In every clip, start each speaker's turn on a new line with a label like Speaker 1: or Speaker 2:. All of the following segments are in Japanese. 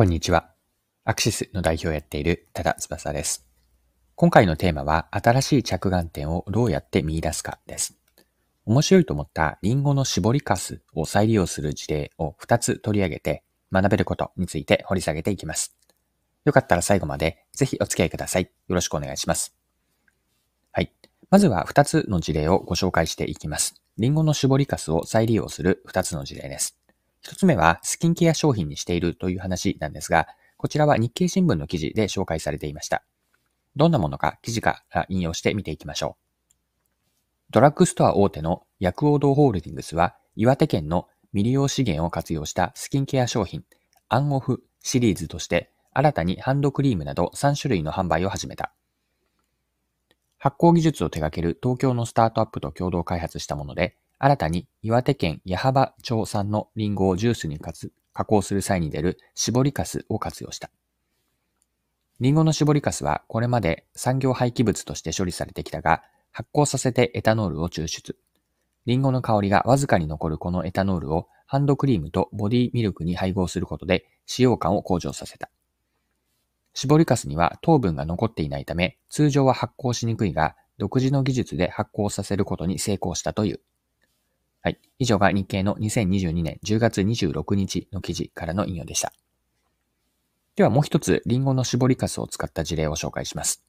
Speaker 1: こんにちは。アクシスの代表をやっている多田翼です。今回のテーマは、新しい着眼点をどうやって見出すかです。面白いと思ったリンゴの絞りかすを再利用する事例を2つ取り上げて、学べることについて掘り下げていきます。よかったら最後までぜひお付き合いください。よろしくお願いします。はい。まずは2つの事例をご紹介していきます。リンゴの絞りかすを再利用する2つの事例です。一つ目はスキンケア商品にしているという話なんですが、こちらは日経新聞の記事で紹介されていました。どんなものか記事から引用して見ていきましょう。ドラッグストア大手の薬王堂ホールディングスは岩手県の未利用資源を活用したスキンケア商品アンオフシリーズとして新たにハンドクリームなど3種類の販売を始めた。発酵技術を手掛ける東京のスタートアップと共同開発したもので、新たに岩手県矢巾町産のリンゴをジュースに加工する際に出る絞りかすを活用した。リンゴの絞りかすはこれまで産業廃棄物として処理されてきたが、発酵させてエタノールを抽出。リンゴの香りがわずかに残るこのエタノールをハンドクリームとボディミルクに配合することで使用感を向上させた。絞りかすには糖分が残っていないため、通常は発酵しにくいが、独自の技術で発酵させることに成功したという。はい。以上が日経の2022年10月26日の記事からの引用でした。ではもう一つ、リンゴの絞りかすを使った事例を紹介します。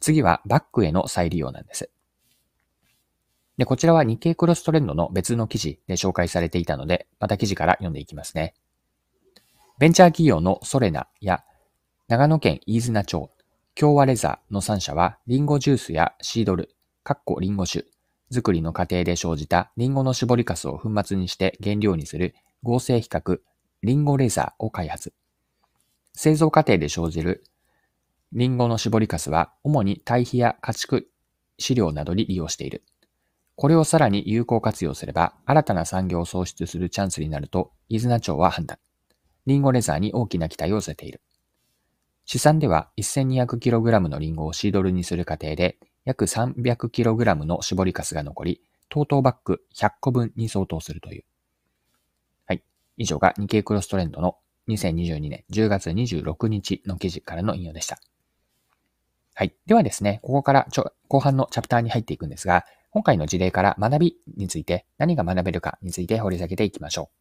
Speaker 1: 次はバッグへの再利用なんです。で、こちらは日経クロストレンドの別の記事で紹介されていたので、また記事から読んでいきますね。ベンチャー企業のソレナや長野県飯綱町、京和レザーの3社は、リンゴジュースやシードル、カッコリンゴ酒、作りの過程で生じたリンゴの絞りかすを粉末にして原料にする合成比較リンゴレザーを開発。製造過程で生じるリンゴの絞りかすは主に堆肥や家畜飼料などに利用している。これをさらに有効活用すれば新たな産業を創出するチャンスになると飯綱町は判断。リンゴレザーに大きな期待を寄せている。試算では 1200kg のリンゴをシードルにする過程で約 300kg の絞りかすが残り、トートバッグ100個分に相当するという。はい。以上が日経クロストレンドの2022年10月26日の記事からの引用でした。はい。ではですね、ここからちょ後半のチャプターに入っていくんですが、今回の事例から学びについて何が学べるかについて掘り下げていきましょう。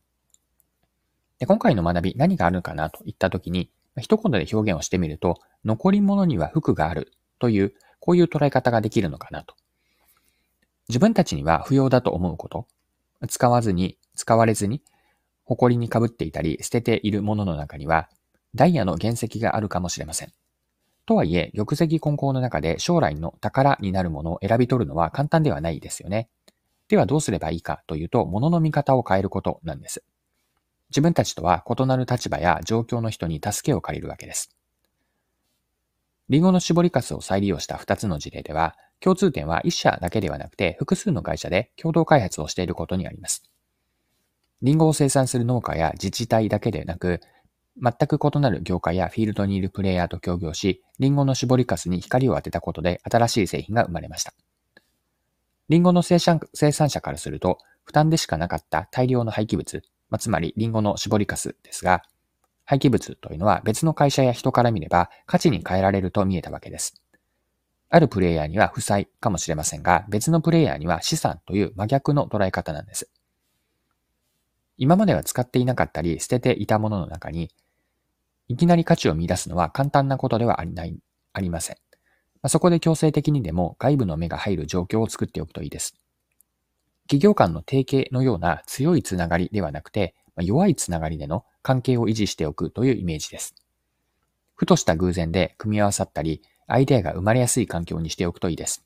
Speaker 1: で今回の学び何があるかなといったときに、一言で表現をしてみると、残り物には服があるというこういう捉え方ができるのかなと。自分たちには不要だと思うこと、使わずに、使われずに、埃にかぶっていたり捨てているものの中には、ダイヤの原石があるかもしれません。とはいえ、玉石混交の中で将来の宝になるものを選び取るのは簡単ではないですよね。ではどうすればいいかというと、物の見方を変えることなんです。自分たちとは異なる立場や状況の人に助けを借りるわけです。リンゴの絞りかすを再利用した2つの事例では、共通点は1社だけではなくて複数の会社で共同開発をしていることにあります。リンゴを生産する農家や自治体だけでなく、全く異なる業界やフィールドにいるプレイヤーと協業し、リンゴの絞りかすに光を当てたことで新しい製品が生まれました。リンゴの生産者からすると、負担でしかなかった大量の廃棄物、まあ、つまりリンゴの絞りかすですが、廃棄物というのは別の会社や人から見れば価値に変えられると見えたわけです。あるプレイヤーには負債かもしれませんが、別のプレイヤーには資産という真逆の捉え方なんです。今までは使っていなかったり捨てていたものの中に、いきなり価値を見出すのは簡単なことではありないありません。まそこで強制的にでも外部の目が入る状況を作っておくといいです。企業間の提携のような強いつながりではなくて、ま弱いつながりでの関係を維持しておくというイメージです。ふとした偶然で組み合わさったり、アイデアが生まれやすい環境にしておくといいです。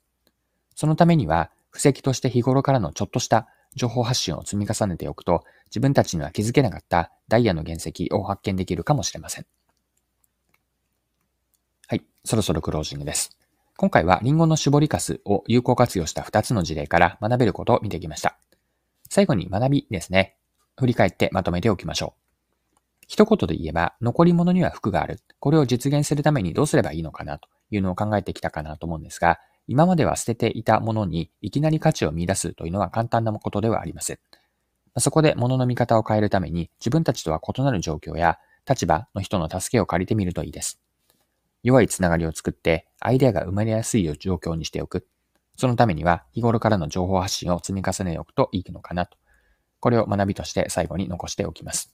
Speaker 1: そのためには、布石として日頃からのちょっとした情報発信を積み重ねておくと、自分たちには気づけなかったダイヤの原石を発見できるかもしれません。はい、そろそろクロージングです。今回はリンゴの絞りかすを有効活用した2つの事例から学べることを見てきました。最後に学びですね。振り返ってまとめておきましょう。一言で言えば、残り物には服がある。これを実現するためにどうすればいいのかなというのを考えてきたかなと思うんですが、今までは捨てていたものにいきなり価値を見出すというのは簡単なことではありません。そこで物の見方を変えるために自分たちとは異なる状況や立場の人の助けを借りてみるといいです。弱いつながりを作ってアイデアが生まれやすい状況にしておく。そのためには日頃からの情報発信を積み重ねておくといいのかなと。これを学びとして最後に残しておきます。